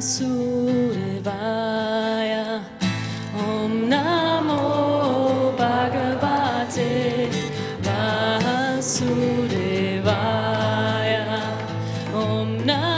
zure vaia Om Namo Bhagavate Vasudevaya Om Namo